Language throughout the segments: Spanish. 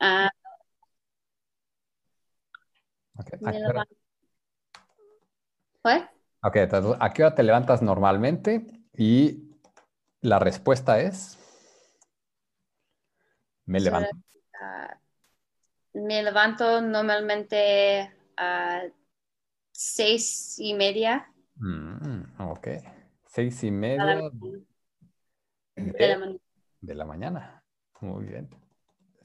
Ah, Ok, ¿A qué hora- levanto. What? ok, entonces, ¿a qué hora te levantas normalmente? Y la respuesta es... Me levanto. ah, me levanto normalmente a seis y media Mm, ok. Seis y media de la de la mañana. Muy bien.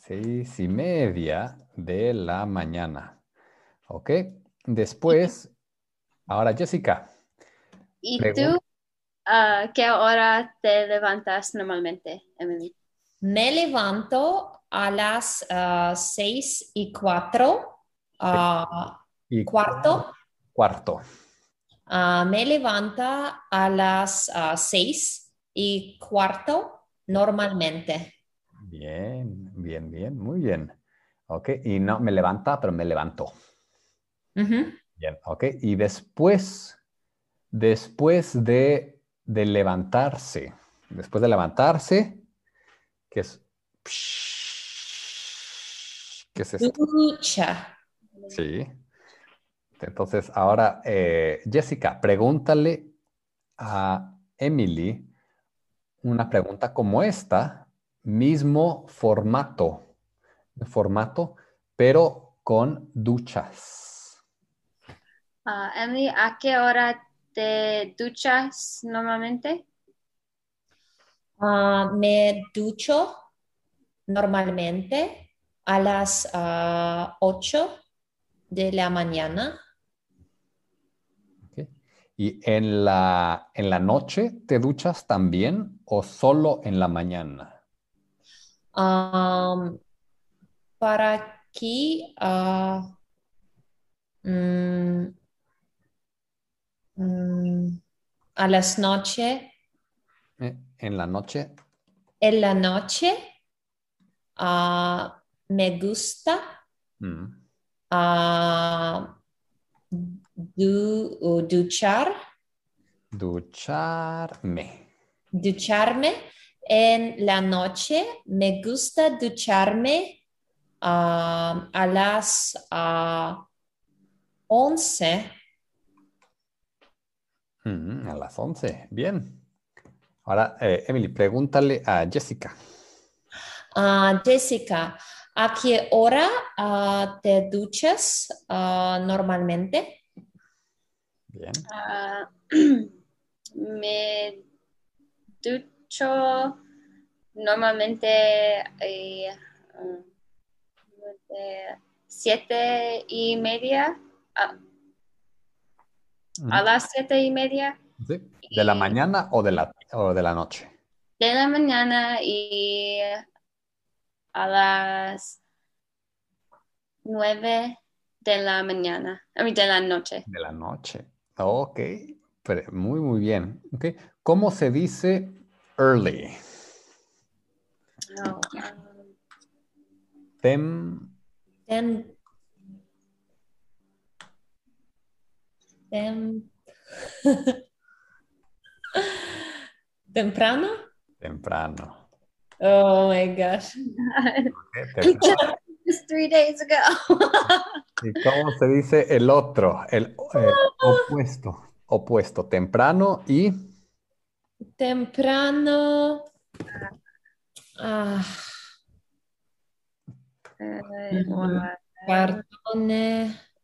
Seis y media de la mañana. Ok. Después, ahora Jessica. ¿Y tú a qué hora te levantas normalmente, Emily? Me levanto a las ah, seis y cuatro. ah, Y cuarto. Cuarto. Ah, me levanta a las seis y cuarto normalmente. Bien, bien, bien, muy bien. Ok. Y no me levanta, pero me levanto. Bien, ok. Y después, después de, de levantarse, después de levantarse, ¿qué es? ¿Qué es esto? Ducha. Sí. Entonces, ahora, eh, Jessica, pregúntale a Emily una pregunta como esta, mismo formato, formato, pero con duchas. Ah, Emily, ¿a qué hora te duchas normalmente? Ah, me ducho normalmente a las ah, ocho de la mañana. ¿ok? ¿Y en la, en la noche te duchas también o solo en la mañana? Para aquí, mm, mm, a las noche, Eh, En la noche, en la noche, ah, me gusta mm, ah, du- duchar, ducharme. ducharme. En la noche me gusta ducharme ah, a las ah, 11. Mm, a las 11, bien. Ahora, eh, Emily, pregúntale a Jessica. Ah, Jessica, ¿a qué hora ah, te duchas ah, normalmente? Bien. Me ducho normalmente eh, de siete y media a, a las siete y media sí. ¿De la y- mañana o de la, o de la noche? de la mañana y a las nueve de la mañana, de la noche. De la noche. Ok, pero muy, muy bien. Ok. ¿Cómo se dice early? Oh, um, Tem, Tem- tem- ¿Temprano? temprano. Oh my gosh. Ok, I temprano. just three days ago. ¿Y cómo se dice el otro? El eh, opuesto. Opuesto. Temprano y Temprano. Ah, Eh,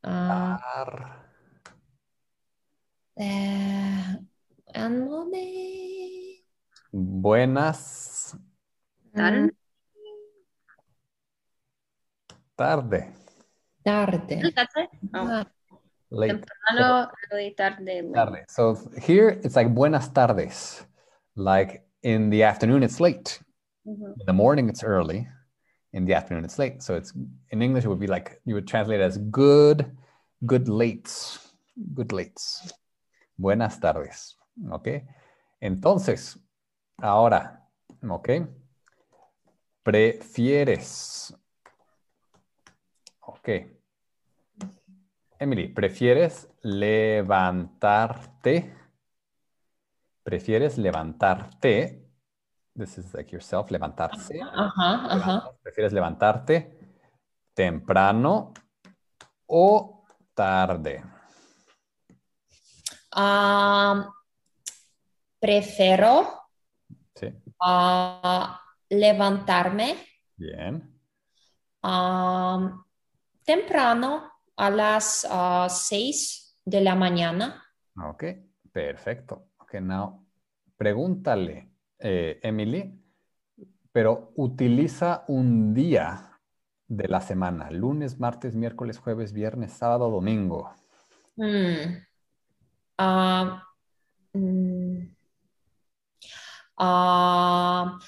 ah, eh, un momento. buenas. Tarde. tarde. Late. Temprano, early, tarde. late. Tarde. So here it's like buenas tardes. Like in the afternoon, it's late. Mhm. In the morning, it's early. In the afternoon, it's late. So it's in English, it would be like you would translate it as good, good lates, good lates. Buenas tardes. Ok. Entonces, ahora, ok. Prefieres. Ok. Emily, ¿prefieres levantarte? ¿Prefieres levantarte? This is like yourself, levantarse. Ajá, ajá. ¿Prefieres levantarte temprano o tarde. Ah, prefiero Sí, ah, levantarme bien. ah, temprano a las ah, 6 de la mañana. Ok, perfecto. Ok, now, pregúntale, eh, Emily, pero utiliza un día de la semana, lunes, martes, miércoles, jueves, viernes, sábado, domingo. Mm. Ah, mm. Ah, ah,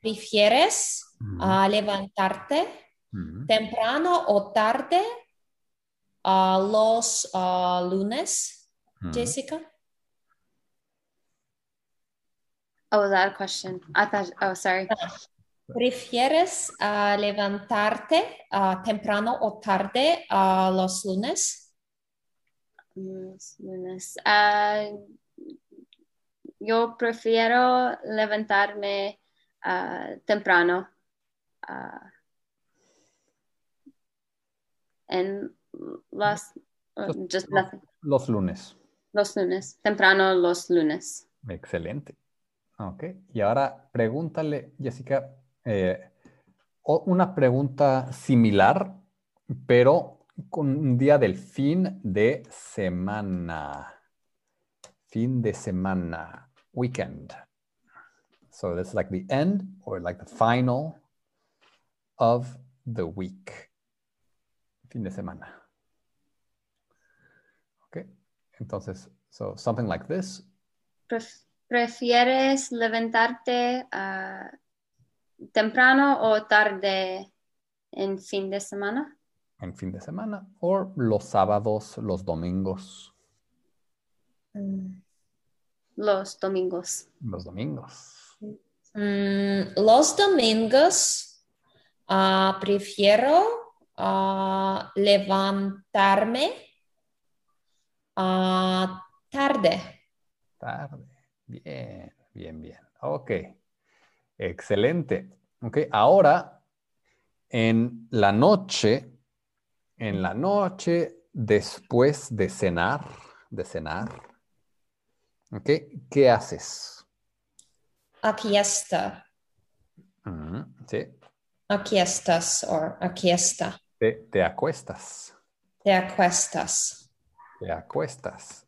¿prefieres ah, temprano o tarde ah, los lunes. Jessica? Oh, was that a question? I thought, oh, sorry. ¿Prefieres ah, levantarte ah, temprano o tarde los lunes? Los lunes. Ah, yo prefiero levantarme temprano. En las, uh, Just- just nothing. Los lunes. Los lunes. Temprano los lunes. Excelente. Ok. Y ahora pregúntale, Jessica, eh, una pregunta similar, pero con un día del fin de semana. Fin de semana. Weekend. So that's like the end or like the final of the week. Fin de semana. Ok. Entonces, so something like this. Pref- ¿Prefieres levantarte ah, temprano o tarde en fin de semana? en fin de semana o los sábados, los domingos, Los domingos. los domingos. Mm, los domingos ah, prefiero ah, levantarme ah, tarde. Tarde. Bien, bien, bien. Ok. Excelente. Ok, ahora en la noche, en la noche después de cenar, de cenar, ok, ¿qué haces? Aquí está. Ujú, Sí, Aquí estás o aquí está. Te, te acuestas, Te acuestas. te acuestas.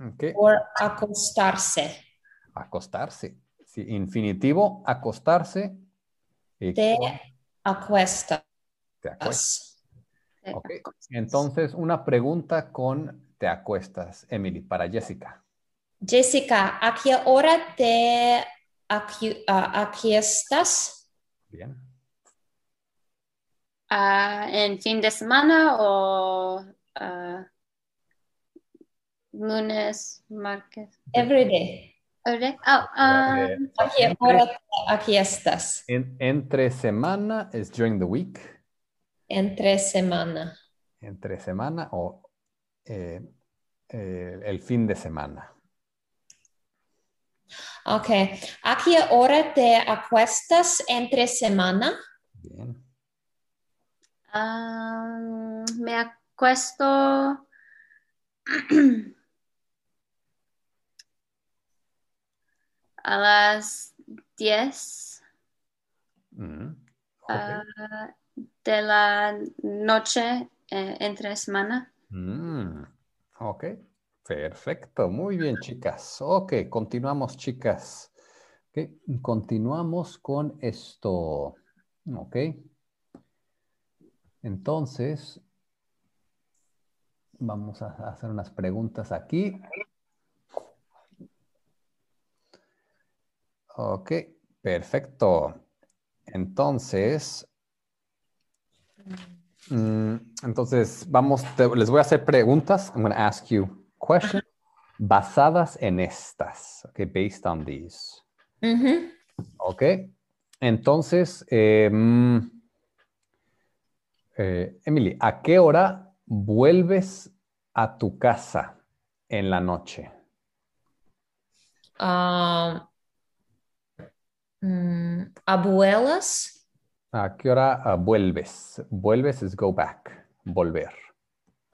Ok, Por acostarse. acostarse. Sí, infinitivo, acostarse. y Te acuestas. te acuestas. Ok, Entonces, una pregunta con te acuestas, Emily, para Jessica. Jessica, ¿a qué hora te acu- ah, acuestas? Bien. Ah, ¿En fin de semana o ah, lunes, martes? Every day. ¿Ore? Oh, ah, Eh, ¿A qué hora te acuestas? en- entre semana es during the week. Entre semana. Entre semana o eh, eh, el fin de semana. Ok. ¿A qué hora te acuestas entre semana? Bien. Me acuesto a las 10 Mm, ah, de la noche eh, entre semana. Mm, ok. Perfecto. Muy bien, chicas. Ok, continuamos, chicas. Ok, continuamos con esto. Ok. Entonces, vamos a hacer unas preguntas aquí. Ok, perfecto. Entonces, mm, entonces vamos, te- les voy a hacer preguntas. I'm going to ask you questions basadas en estas. Okay, based on these. Ujú. Ok. Entonces, eh, mm, eh, Emily, ¿a qué hora vuelves a tu casa en la noche? Mm, abuelas ¿A qué hora ah, vuelves? Vuelves es go back. Volver.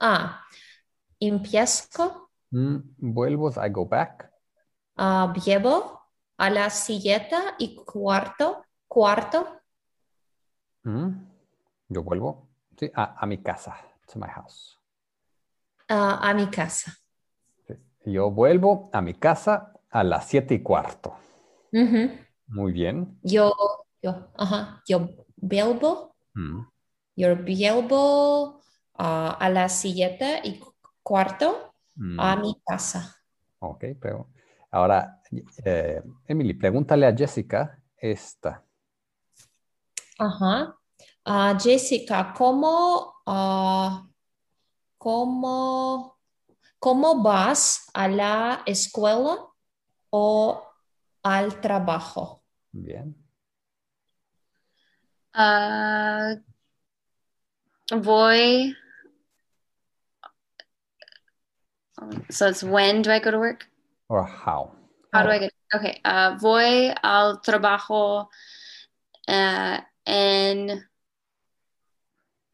Ah, empiezo, Mm, vuelvo, I go back. ah, llevo a las siete y cuarto, cuarto, Mm, Yo vuelvo sí, a, a mi casa, to my house. a mi casa. Sí. Yo vuelvo a mi casa a las siete y cuarto. Muy bien. Yo, yo, ajá, yo vuelvo, Mm, yo vuelvo ah, a las siete y cuarto mm, a mi casa. Ok, pero ahora, eh, Emily, pregúntale a Jessica esta. Ajá. Ah, Jessica, ¿cómo, ah, cómo, cómo vas a la escuela o al trabajo? Bien. Ah, voy. So it's when do I go to work? Or how. How do I get? Okay. ah, voy al trabajo ah, en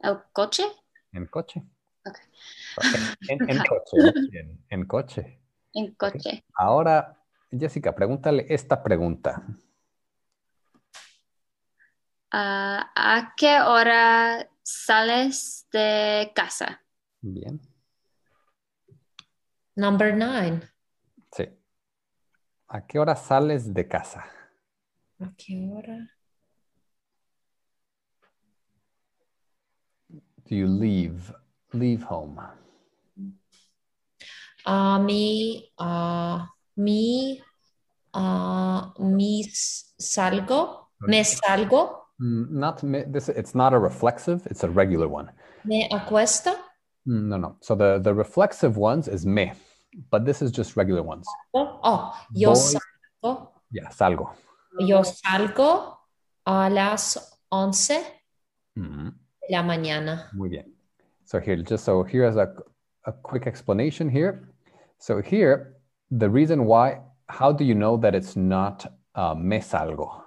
el coche. En coche. En, en- en coche. en coche. En coche. Ahora, Jessica, pregúntale esta pregunta. Ah, ¿a qué hora sales de casa? Bien. Number nine. Sí. ¿A qué hora sales de casa? ¿A qué hora? Do you leave? Leave home. Mi, ah, mi, ah, mi s- salgo, me salgo, Mm, Not me- this. It's not a reflexive. It's a regular one. me acuesto, Mm, No, no. So the the reflexive ones is me, but this is just regular ones. oh, yo Voy- salgo, Yeah, salgo. yo salgo a las once Mm, de la mañana. Muy bien. So here, just so here's a a quick explanation here. So here, the reason why. How do you know that it's not uh, me salgo?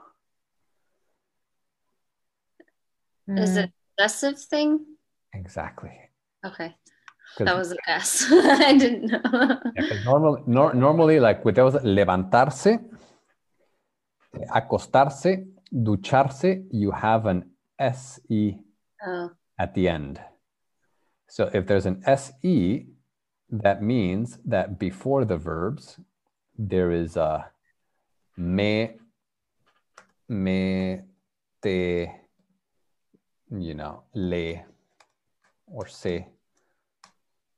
Is it a possessive thing? Exactly. Okay. That was a guess. I didn't know. Yeah, 'cause normal, nor- normally, like with those, levantarse, acostarse, ducharse, you have an SE Oh, at the end. So if there's an SE, that means that before the verbs, there is a me, me, te, you know, le, or se,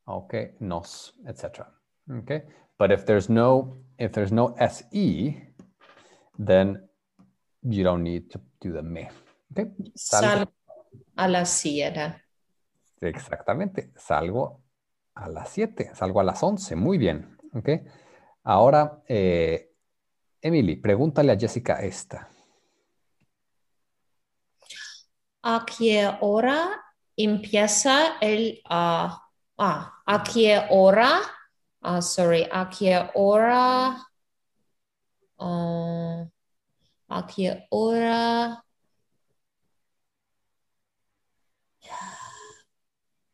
okay, nos, etc. Okay, but if there's no if there's no se, then you don't need to do the me. Okay, salgo. Salgo a las siete. Exactamente, salgo a las 7, salgo a las 11, muy bien. Ok, ahora, eh, Emily, pregúntale a Jessica esta. ¿A qué hora empieza el... ah, ah, ¿A qué hora? ah, sorry, ¿a qué hora? ah, ¿A qué hora?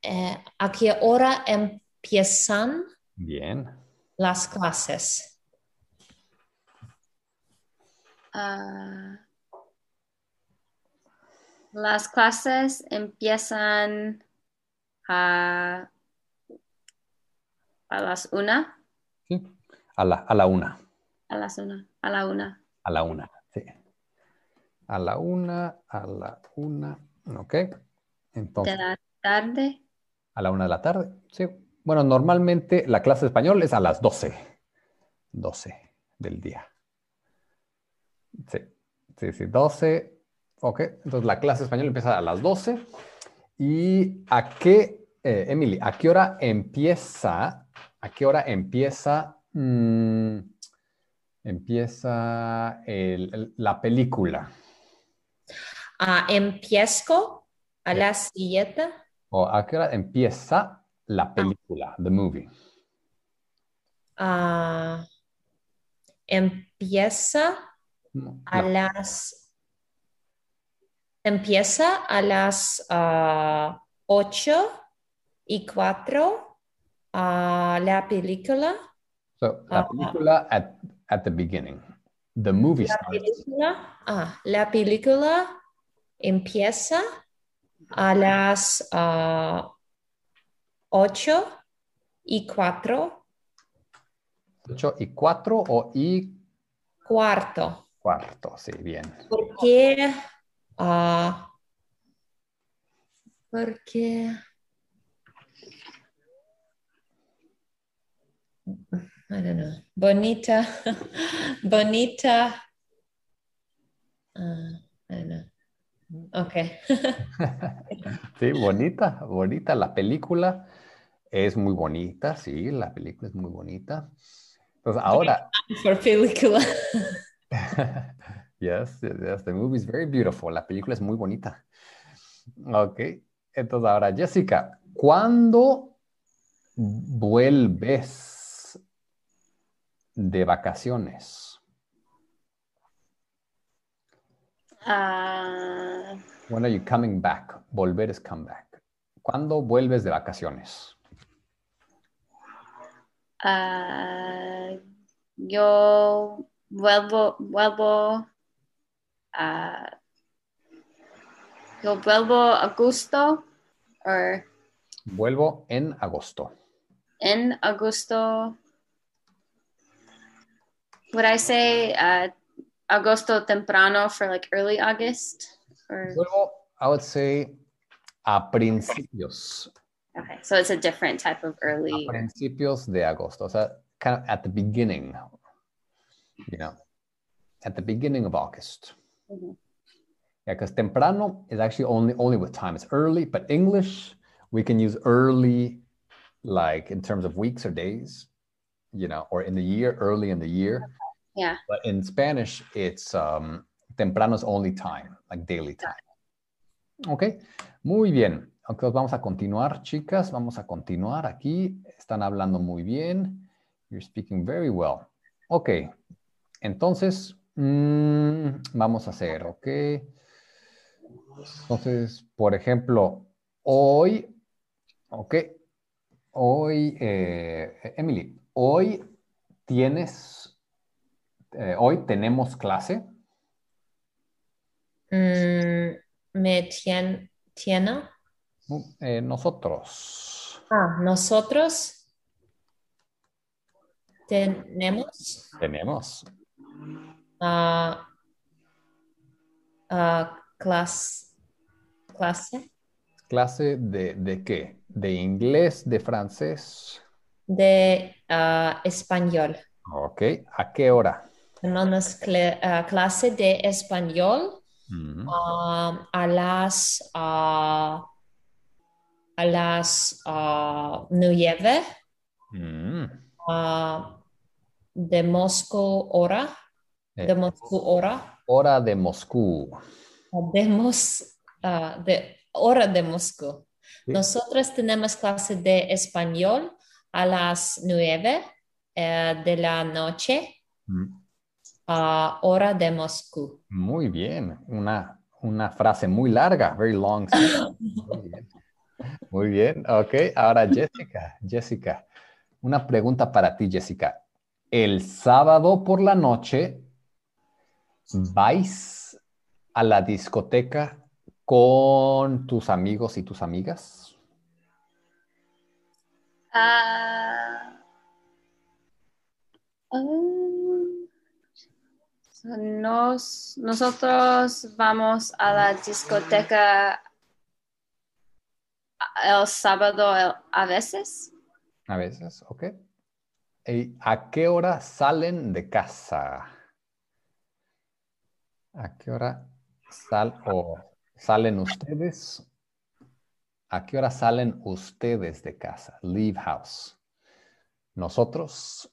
Eh, ¿A qué hora empiezan Bien, las clases? ah, las clases empiezan a, a las una. ¿sí? A la, a la una, A las una. A la una. a la una, sí. A la una, a la una, ok. De la tarde. a la una de la tarde, sí. Bueno, normalmente la clase de español es a las 12, 12 del día. Sí, sí, sí, 12. Ok, entonces la clase de español empieza a las 12. ¿Y a qué, eh, Emily, a qué hora empieza, a qué hora empieza, mm, empieza el- el- la película? Ah, empiezo a las siete. ¿O a qué hora empieza la película, the movie? Ah, empieza No, a no, las empieza a las ah, 8 y 4 ah, la película. So, la Ah. película at, at the beginning. The movie La starts. película, ah, la película empieza a las ah, 8 y 4 8 y 4 o y cuarto. cuarto. Sí, bien. Porque, ah, porque, I don't know, bonita, bonita, ah, I don't know. Okay. Sí, bonita, bonita. La película es muy bonita, sí, la película es muy bonita. Entonces, ahora, For película. yes, yes, the movie is very beautiful. La película es muy bonita. Ok, entonces ahora, Jessica, ¿cuándo vuelves de vacaciones? Ah, When are you coming back? Volver es come back. ¿Cuándo vuelves de vacaciones? ah, yo vuelvo, vuelvo a yo vuelvo agosto or Vuelvo en agosto. in agosto. Would I say uh, agosto temprano for like early August? Or Vuelvo, I would say, a principios. okay, so it's a different type of early. A principios de agosto. So kind of at the beginning, you know, at the beginning of August. Mhm. Yeah, because temprano is actually only only with time. It's early, but English we can use early, like in terms of weeks or days, you know, or in the year, early in the year. Yeah. But in Spanish, it's um, temprano is only time, like daily time. Ok, muy bien. Entonces vamos a continuar, chicas. Vamos a continuar aquí. Están hablando muy bien. You're speaking very well. Ok, entonces mm, vamos a hacer, ok. Entonces, por ejemplo, hoy, ok, hoy, eh, Emily, hoy tienes, eh, hoy tenemos clase. Mm, me tien- tiene. Uh, eh, nosotros Ah, nosotros tenemos tenemos ah, ah, clase, clase clase de, de qué? De inglés, de francés. de ah, español. Ok, ¿a qué hora? Tenemos ah, clase de español Mm, ah, a las ah, a las ah, nueve mm. ah, de Moscú hora Eh, de Moscú hora hora de Moscú. de, Mos- de hora de Moscú. Sí. Nosotros tenemos clase de español a las nueve eh, de la noche Mm, a hora de Moscú. Muy bien, una, una frase muy larga, very long. Muy bien. Muy bien, ok. Ahora Jessica, Jessica, una pregunta para ti, Jessica. El sábado por la noche, ¿vais a la discoteca con tus amigos y tus amigas? Ah, um, nos, nosotros vamos a la discoteca el sábado a veces. A veces, ok. ¿Y a qué hora salen de casa? ¿A qué hora sal o salen ustedes? ¿A qué hora salen ustedes de casa? Leave house. Nosotros,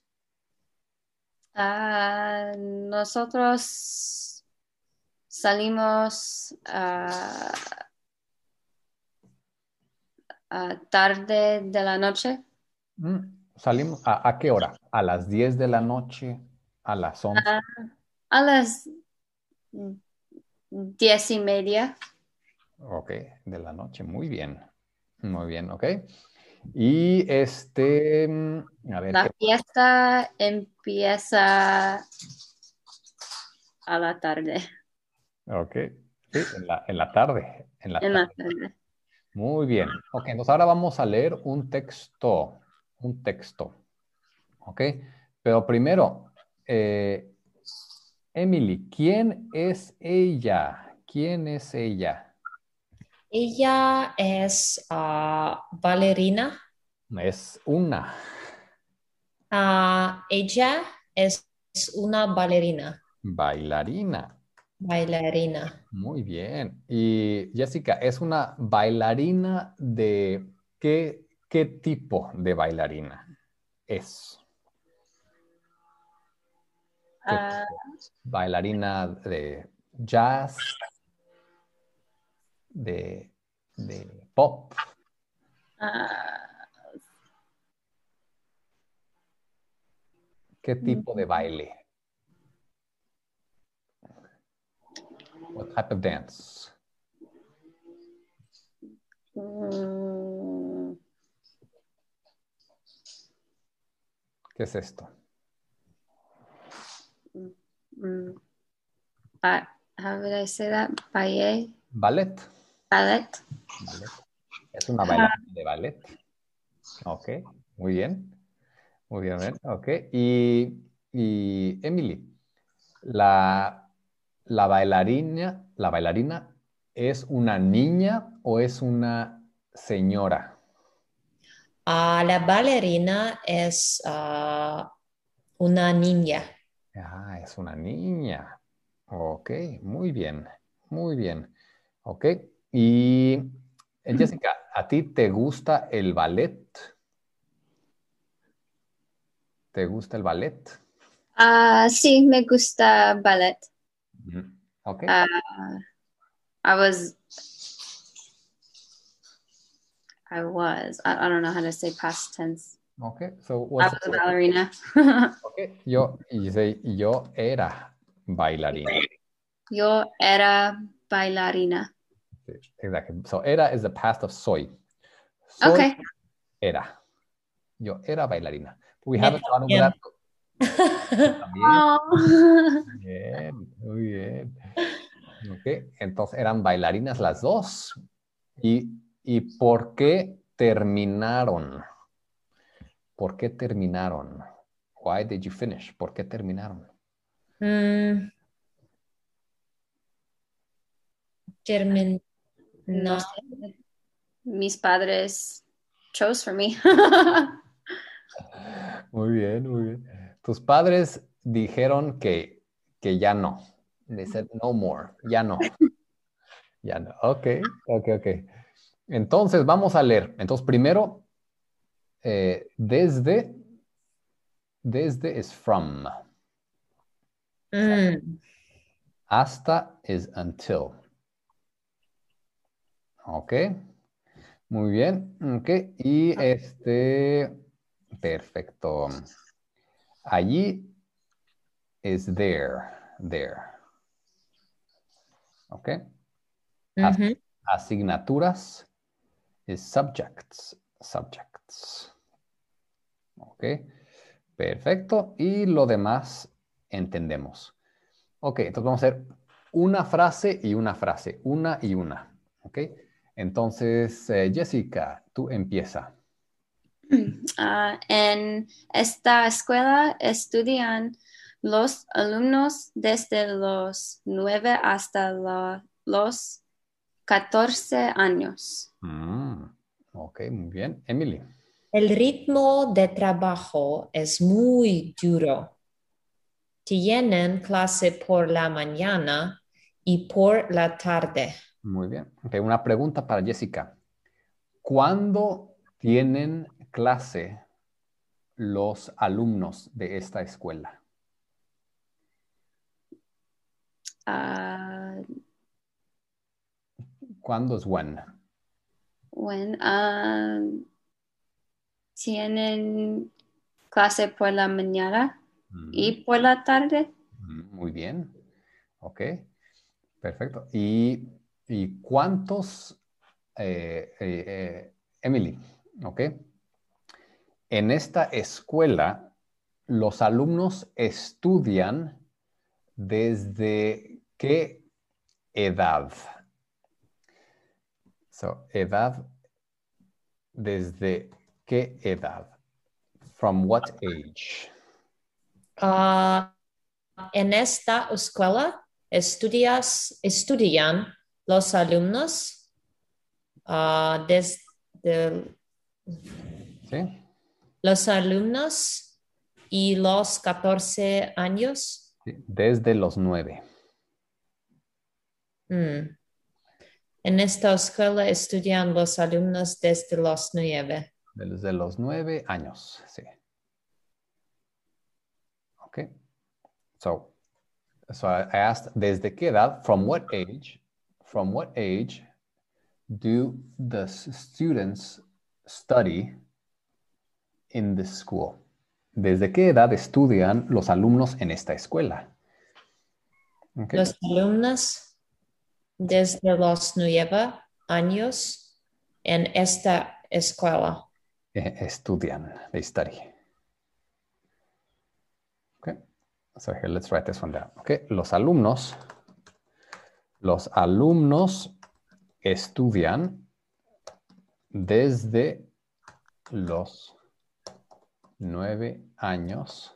Ah, nosotros salimos ah, tarde de la noche. mm, salimos, ¿a, a qué hora? ¿A las 10 de la noche? ¿A las 11? Ah, a las diez y media. Ok, de la noche, muy bien. Muy bien, ok. Y este, mm, a ver, La ¿qué- fiesta empieza a la tarde. ok. Sí, en la, en la tarde. En la En la tarde. tarde. Muy bien. Ok, entonces ahora vamos a leer un texto. Un texto. Ok. Pero primero, eh, Emily, ¿quién es ella? ¿Quién es ella? Ella es ah, bailarina. Es una. Ah, ella es una bailarina. Bailarina. Bailarina. Muy bien. Y Jessica, ¿es una bailarina de qué, qué tipo de bailarina es? ¿Qué Ah? ¿Bailarina de jazz? ¿De, de pop? ah, ¿Qué tipo de baile? What type of dance? ¿Qué es esto? ba- how would I say that? Ballet? Ballet. Ballet? Ballet. Es una bailarina de ballet. Ok, muy bien. Muy bien, bien. Ok. Y, y Emily, la, la bailarina, la bailarina es una niña o es una señora? Ah, la bailarina es ah, una niña. Ah, es una niña. Ok, muy bien, muy bien. Ok. Y Jessica, ¿a ti te gusta el ballet? ¿Te gusta el ballet? Ah, sí, me gusta ballet. Ujú. Ok. Ah, I was, I was, I, I don't know how to say past tense. Ok. So I what's was a ballerina. Ok. Yo, y dice, yo era bailarina. Yo era bailarina. Exactly. So era is the past of soy. Soy Okay. era. Yo era bailarina. We haven't gone over that. También. Oh. Bien, muy bien. Ok, entonces eran bailarinas las dos. ¿Y, y por qué terminaron? ¿Por qué terminaron? Why did you finish? ¿Por qué terminaron? Mm. Termin- no. sé. Mis padres chose for me. Muy bien, muy bien. Tus padres dijeron que, que ya no. They said no more. Ya no. Ya no. Ok, ok, ok. Entonces vamos a leer. Entonces primero, eh, desde, desde es from. Mm. Hasta is until. Ok. Muy bien. Ok. Y este. Perfecto. Allí is there. There. Ok. Asignaturas is subjects. Subjects. Ok. Perfecto. Y lo demás entendemos. Ok, entonces vamos a hacer una frase y una frase. Una y una. Ok. Entonces, eh, Jessica, tú empieza. Ah, en esta escuela estudian los alumnos desde los 9 hasta la- los 14 años. Mm, ok, muy bien. Emily. El ritmo de trabajo es muy duro. Tienen clase por la mañana y por la tarde. Muy bien. Una pregunta para Jessica. ¿Cuándo tienen clase los alumnos de esta escuela? Ah, ¿Cuándo es when? when, ah, tienen clase por la mañana Mm, y por la tarde. mm, Muy bien. Ok. Perfecto. Y ¿Y cuántos, eh, eh, eh, Emily, ok? En esta escuela, los alumnos estudian desde qué edad? So, edad, ¿desde qué edad? From what age? Ah, en esta escuela estudias, estudian los alumnos ah, desde ¿Sí? los alumnos y los 14 años. Desde los nueve. Mm. En esta escuela estudian los alumnos desde los nueve. Desde los nueve años, sí. Okay. So, so I I asked, ¿desde qué edad? From what age? From what age do the students study in this school? ¿Desde qué edad estudian los alumnos en esta escuela? Okay. Los alumnos desde los nueve años en esta escuela. Eh, estudian, they study. Okay, so here let's write this one down. Okay, los alumnos, los alumnos estudian desde los nueve años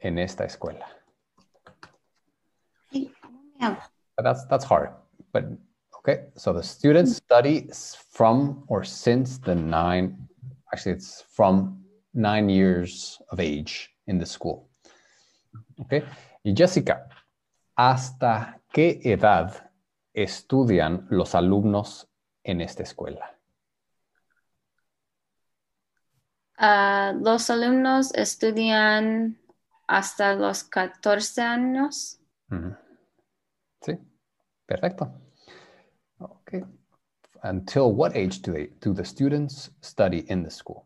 en esta escuela. That's that's hard, but okay. So the students mm. study from or since the nine. Actually, it's from nine years of age in the school. Okay. Y Jessica, ¿hasta qué edad estudian los alumnos en esta escuela? Ah, los alumnos estudian hasta los 14 años. Sí, perfecto. Okay. Until what age do they do the students study in the school?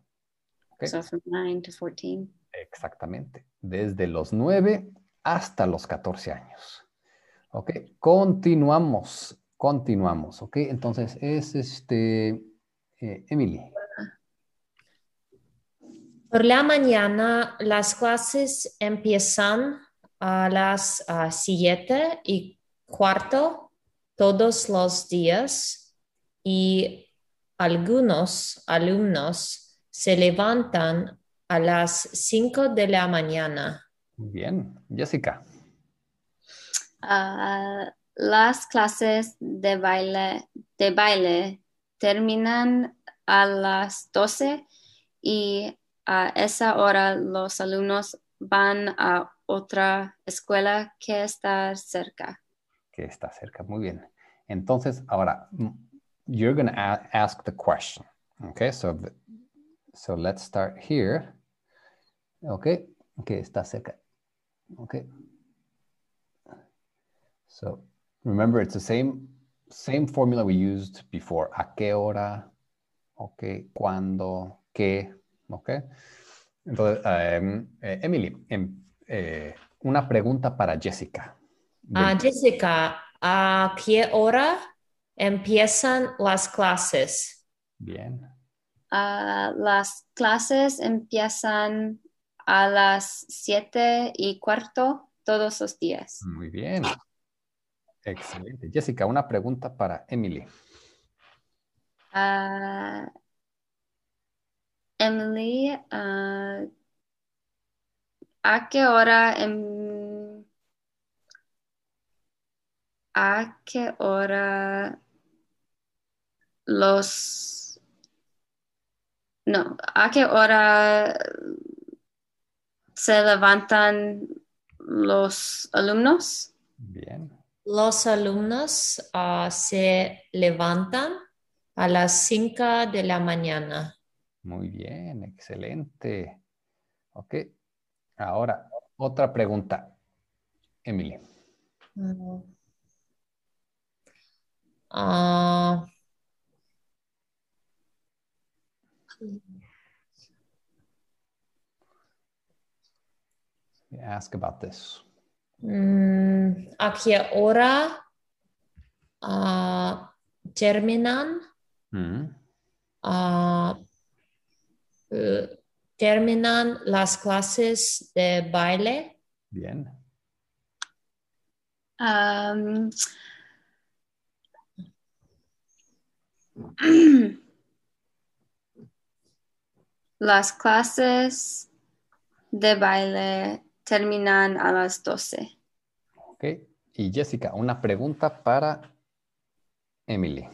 Okay. So from 9 to 14. Exactamente. Desde los 9 hasta los 14 años. Ok, continuamos, continuamos. Ok, entonces es este, eh, Emily. Por la mañana las clases empiezan a las ah, siete y cuarto todos los días y algunos alumnos se levantan a las cinco de la mañana. Bien, Jessica. Ah, las clases de baile, de baile terminan a las 12 y a esa hora los alumnos van a otra escuela que está cerca. que está cerca. Muy bien. Entonces, ahora, you're going to ask the question. Okay, so, so let's start here. Okay, okay, está cerca. Okay. So remember, it's the same, same formula we used before. ¿A qué hora? Okay, ¿cuándo? ¿Qué? Okay. Entonces, em, eh, Emily, em, eh, una pregunta para Jessica. Ah, Jessica, ¿a qué hora empiezan las clases? Bien. Ah, las clases empiezan a las 7 y cuarto todos los días. Muy bien. Excelente. Jessica, una pregunta para Emily. Ah, Emily, ah, ¿a qué hora em- a qué hora los no, a qué hora se levantan los alumnos? Bien. Los alumnos ah, se levantan a las cinco de la mañana. Muy bien. Excelente. Ok. Ahora, otra pregunta. Emily. Mm. Ah, Ask about this. Mm, ¿a qué hora ah, terminan, Mm, ah, eh, terminan las clases de baile. Bien. Um, las clases de baile terminan a las 12. Ok. Y Jessica, una pregunta para Emily.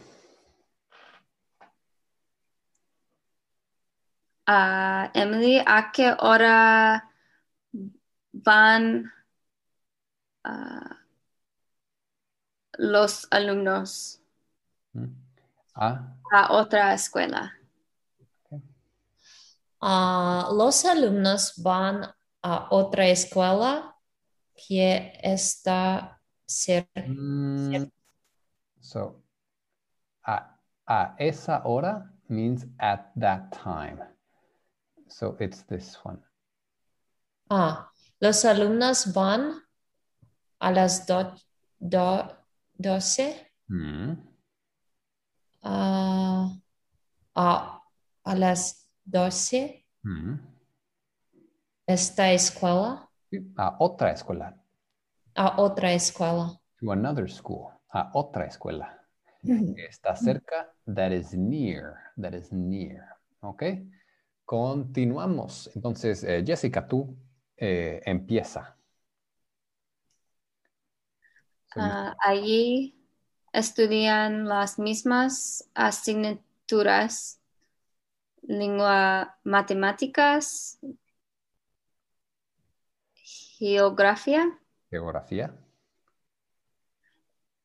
Ah, Emily, ¿a qué hora van ah, los alumnos Mm. Ah, a otra escuela? Ah, los alumnos van a otra escuela que está cerca. mm, so, a, a esa hora means at that time. So it's this one. Ah, los alumnos van a las do- do- doce. Mm, ah, a, a las doce mm. Esta escuela A otra escuela. a otra escuela. To another school. A otra escuela. Está cerca. That is near. That is near. Ok. Continuamos. Entonces, eh, Jessica, tú eh, empieza. So, Ah, allí estudian las mismas asignaturas, lengua, matemáticas, geografía, Geografía,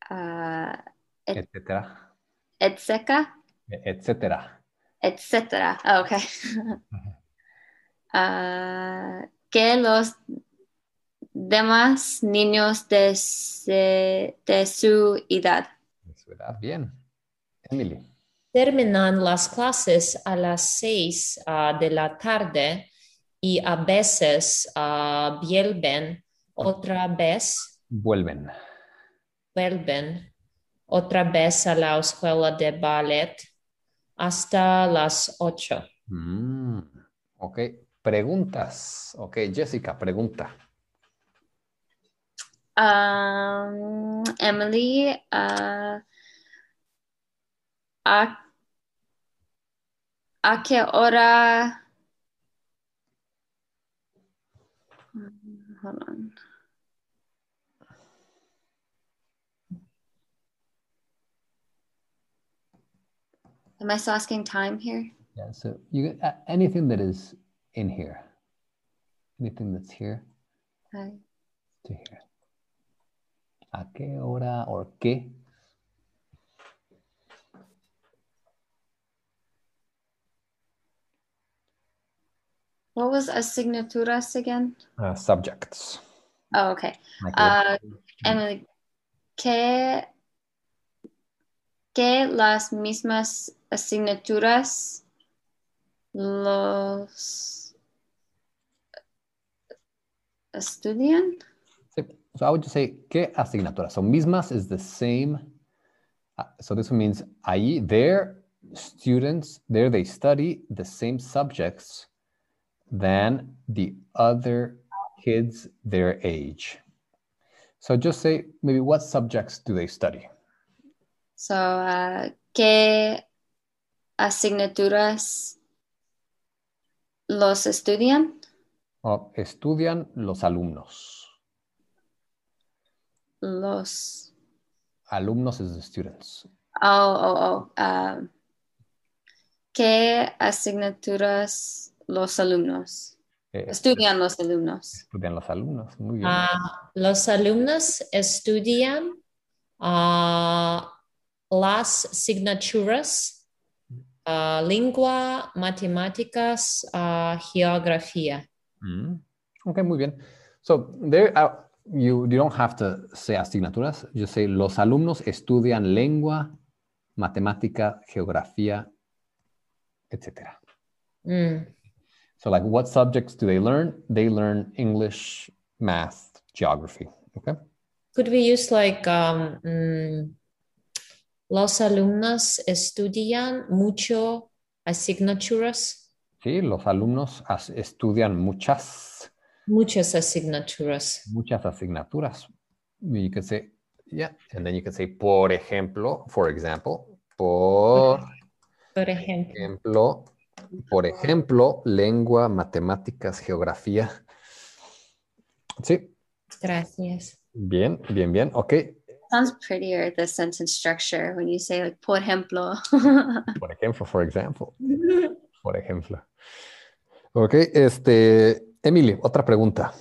ah, et- etcétera, etcétera, etcétera. etcétera. Ah, ok. Ah, que los demás niños de, se- de su edad. De su edad, bien. Emily. Terminan las clases a las seis de la tarde y a veces ah, vuelven otra vez, Vuelven. vuelven otra vez a la escuela de ballet hasta las ocho. Mm, ok. Preguntas. Ok, Jessica, pregunta. Um, Emily, uh, ¿a, a qué hora? Hold on. Am I still asking time here? Yeah, so you uh, anything that is in here. Anything that's here Okay. to here. ¿A qué hora or qué? What was asignaturas again? Uh, subjects. Oh, okay. Like Uh, Emily, ¿qué, qué las mismas asignaturas los estudian? So I would just say, ¿qué asignatura? So mismas is the same. uh, so this one means ahí, their students, there they study the same subjects than the other kids their age. So just say maybe what subjects do they study? So, uh, ¿qué asignaturas los estudian? Oh, estudian los alumnos. Los. Alumnos is the students. Oh, oh, oh. um, ¿Qué asignaturas los alumnos? Eh, Estudian los alumnos. Estudian los alumnos. Muy bien. Ah, los alumnos estudian ah, las asignaturas ah, lengua, matemáticas, geografía. Mm. Okay, muy bien. So there, you you don't have to say asignaturas. Just say los alumnos estudian lengua, matemática, geografía, etc. Mm. So like, what subjects do they learn? They learn English, math, geography. Okay. Could we use like um, mm, Los alumnos estudian mucho asignaturas, Sí, los alumnos as- estudian muchas, muchas asignaturas. muchas asignaturas. You could say, yeah, and then you could say, por ejemplo, for example, por Por ejemplo, ejemplo, por ejemplo, lengua, matemáticas, geografía. Sí, gracias. bien, bien, bien. Ok, Sounds prettier, the sentence structure, when you say, like, por ejemplo. por ejemplo, for example, por ejemplo. Ok, este, Emily, otra pregunta.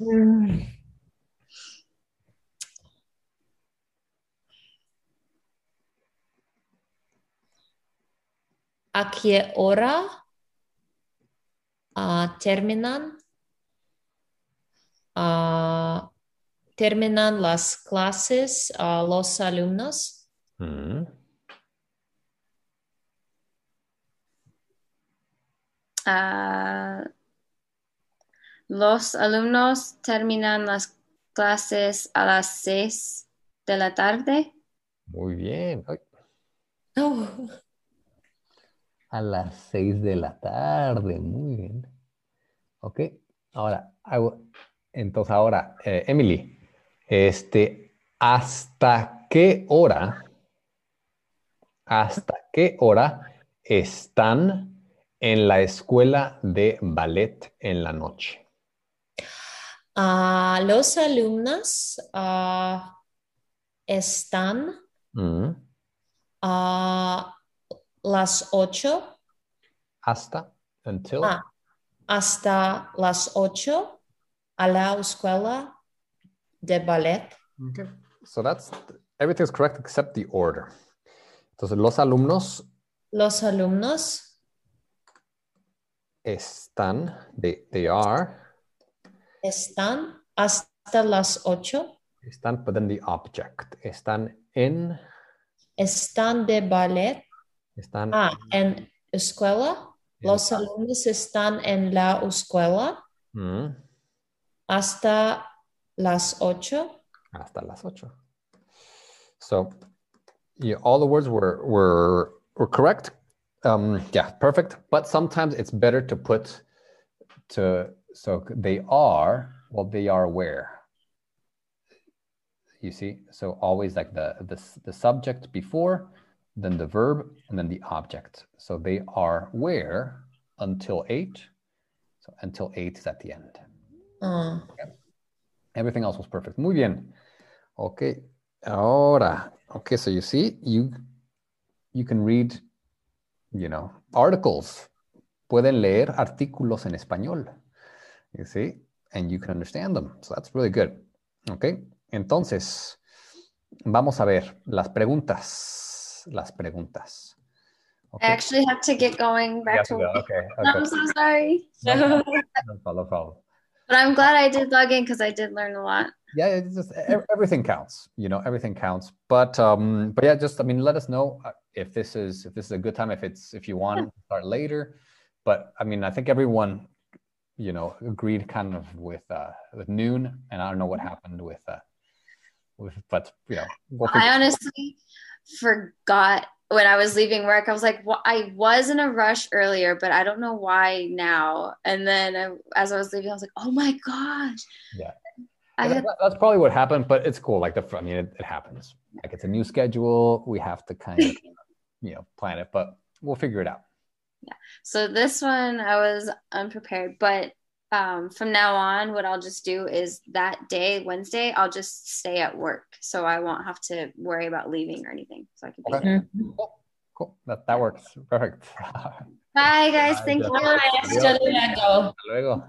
Mm. ¿A qué hora ah, terminan, ah, terminan las clases a los alumnos? Mm, Ah, los alumnos terminan las clases a las seis de la tarde. Muy bien. Ay, Oh, A las seis de la tarde, muy bien. Ok, ahora, will- entonces ahora, eh, Emily, este, ¿hasta qué hora, hasta qué hora están en la escuela de ballet en la noche? ah, los alumnos ah, están a las ocho Hasta, until, Ah, hasta las ocho a la escuela de ballet. Okay. So that's, everything's correct except the order. Entonces, los alumnos Los alumnos están, they, they are, están hasta las ocho, están, but then the object, están en, están de ballet. Están Ah, en escuela. Los alumnos están en la escuela Mm, hasta las ocho. hasta las ocho. So, yeah, all the words were were were correct. Um, yeah, perfect. But sometimes it's better to put to so they are well they are where. You see, so always like the the the subject before, then the verb, and then the object. So they are where until eight. So until eight is at the end. Ah, Everything else was perfect. Muy bien. Okay. Ahora, okay, so you see, you you can read, you know, articles. Pueden leer artículos en español. You see, and you can understand them. So that's really good. Okay. Entonces, vamos a ver las preguntas. Las preguntas. I actually have to get going back to work. Okay. I'm so sorry. No. No no problem. But I'm glad I did log in because I did learn a lot. yeah it's just everything counts you know everything counts but um but yeah just i mean let us know uh, if this is if this is a good time if it's if you want to start later but i mean i think everyone you know agreed kind of with uh with noon and i don't know what happened with uh but you know we'll I honestly forgot when I was leaving work. I was like, well, I was in a rush earlier, but I don't know why now. And then I, as I was leaving, I was like, oh my gosh. Yeah. I had, that- that's probably what happened but it's cool like the i mean it, it happens like it's a new schedule we have to kind of you know plan it but we'll figure it out Yeah. so this one I was unprepared, but um, from now on, what I'll just do is that day, Wednesday, I'll just stay at work. So I won't have to worry about leaving or anything. So I can be Okay. there. cool cool that, that works perfect Bye guys. Bye, Thank Jeff. you. Hasta luego. Hasta luego.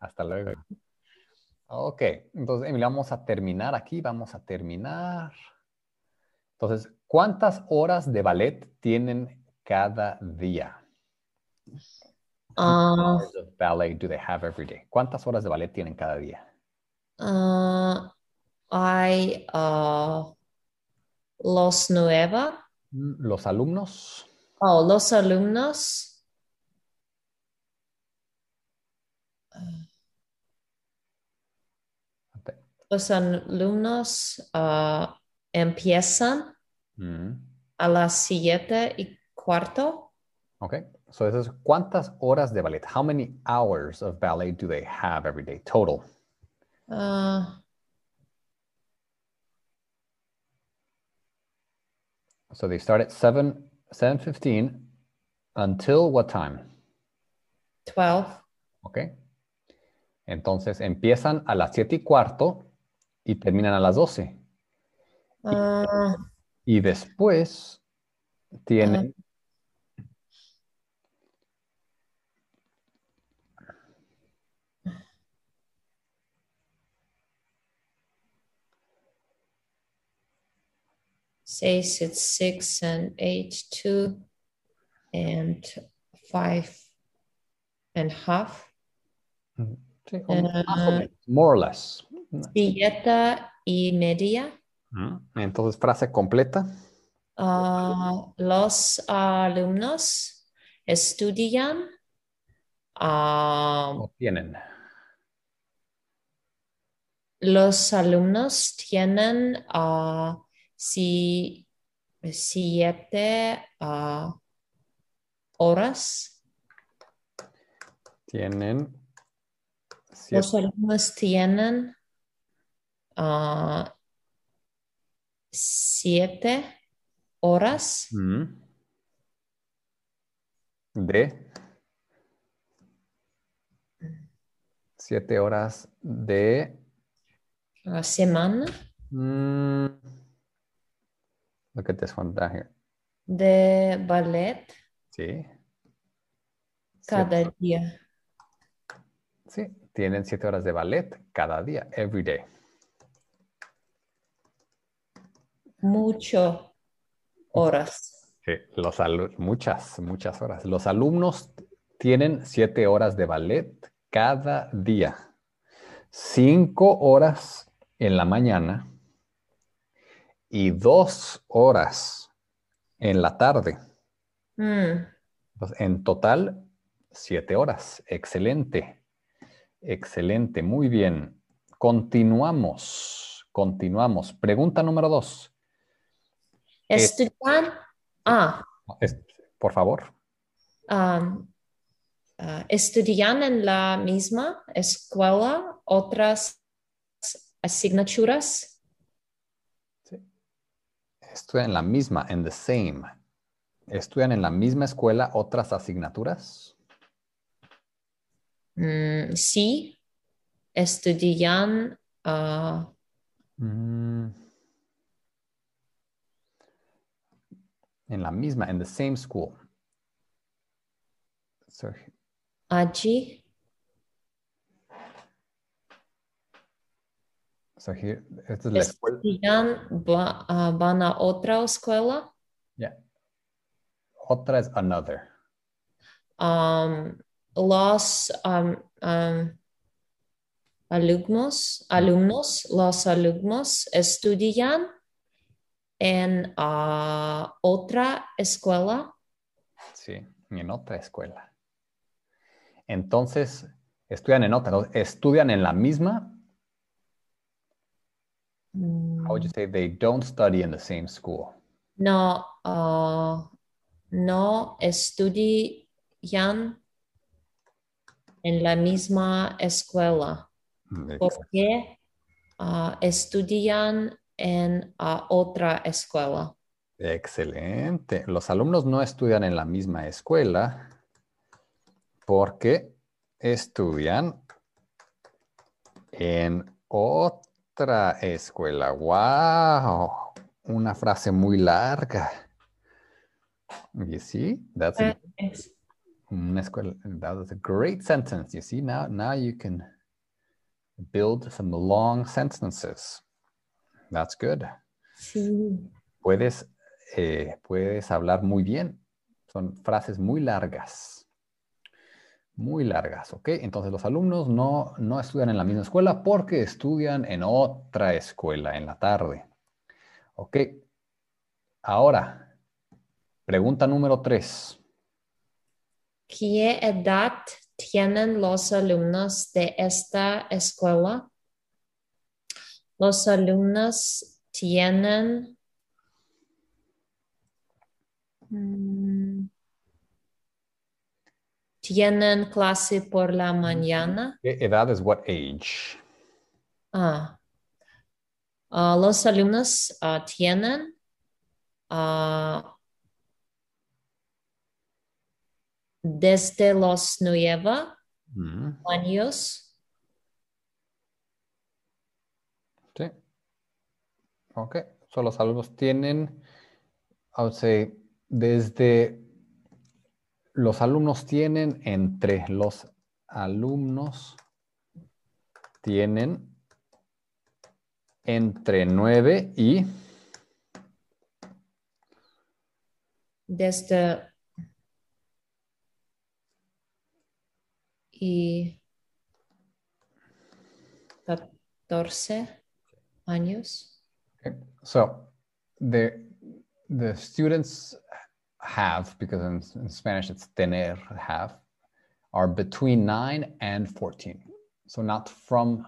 Hasta luego. Ok, entonces, Emily, vamos a terminar aquí, vamos a terminar. Entonces, ¿cuántas horas de ballet tienen cada día? Of ballet do they have every day? ¿Cuántas horas de ballet tienen cada día? ah, hay ah, los nueva. Los alumnos, Oh, los alumnos. Los alumnos empiezan Mm. a las siete y cuarto. Okay, so this is cuántas horas de ballet? How many hours of ballet do they have every day total? Ah, So they start at 7 7:15 until what time? 12. Okay. Entonces empiezan a las 7 y cuarto y terminan a las 12. Ah, Y después tienen says it's six and eight, two and five and half. sí, Ah. menos, more or less. Y media. Mm. Entonces frase completa. Ah, los alumnos estudian. ah, o tienen. los alumnos tienen ah, si- siete ah, horas. Tienen siete- Los alumnos tienen ah, siete horas Mm. de siete horas de a semana mm, look at this one down here. de ballet Sí. cada día. Sí, tienen siete horas de ballet cada día, every day. Mucho horas. Sí, los muchas, muchas horas. Los alumnos tienen siete horas de ballet cada día. Cinco horas en la mañana y dos horas en la tarde. Mm, Entonces, en total, siete horas. Excelente. Excelente. Muy bien. Continuamos. Continuamos. Pregunta número dos. Estudian, ah, Es- por favor. um, ah, estudian en la misma escuela otras asignaturas. Estudian en la misma, en the same. ¿Estudian en la misma escuela otras asignaturas? Mm, sí, estudian ah, Mm. En la misma, en the same school. So, allí. So here, esta es la escuela. Estudian, va- ah, van a otra escuela. Yeah. Otra es another. Um, los um, um, alumnos, alumnos, los alumnos estudian en ah, otra escuela. Sí, en otra escuela. Entonces, estudian en otra. Estudian en la misma. Mm, How would you say they don't study in the same school? No, ah, no estudian en la misma escuela Mm, porque ah, estudian en ah, otra escuela. Excelente. Los alumnos no estudian en la misma escuela porque estudian en otra escuela. ¡Wow! Una frase muy larga. You see? That's a, una escuela. That was a great sentence. You see, now, now you can build some long sentences. That's good. Sí. puedes, eh, puedes hablar muy bien. Son frases muy largas. Muy largas, ¿ok? Entonces los alumnos no, no estudian en la misma escuela porque estudian en otra escuela en la tarde. ¿Ok? Ahora, pregunta número tres. ¿Qué edad tienen los alumnos de esta escuela? Los alumnos tienen Mm. ¿Tienen clase por la mañana? ¿Qué edad es what age? Ah. Ah, los alumnos ah, tienen ah, desde los nueve Mm, años. Sí. Ok. So los alumnos tienen, I would say, desde los alumnos tienen entre los alumnos tienen entre 9 y desde y 14 años. Okay. So the the students have, because in, in Spanish it's tener, have, are between 9 and 14. So not from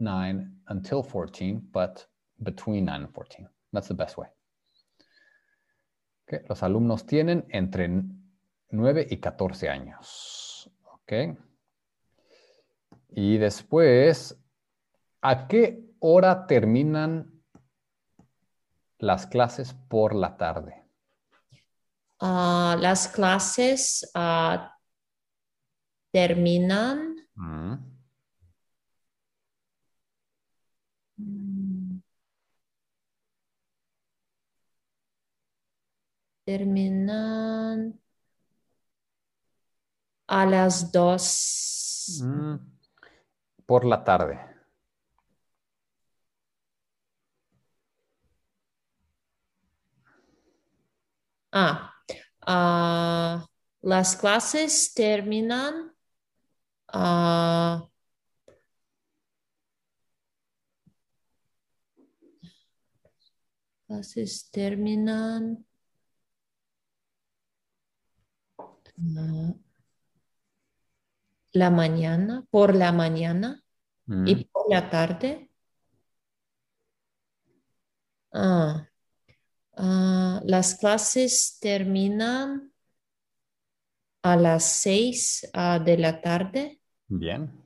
9 until 14, but between 9 and 14. That's the best way. Okay. Los alumnos tienen entre 9 y 14 años. Ok. Y después, ¿a qué hora terminan las clases por la tarde? Ah, las clases ah, terminan Mm, mm, terminan a las dos. mm. Por la tarde. Ah, ah, las clases terminan ah, clases terminan ah, la mañana, por la mañana Mm, y por la tarde. Ah, ah, las clases terminan a las seis ah, de la tarde. Bien.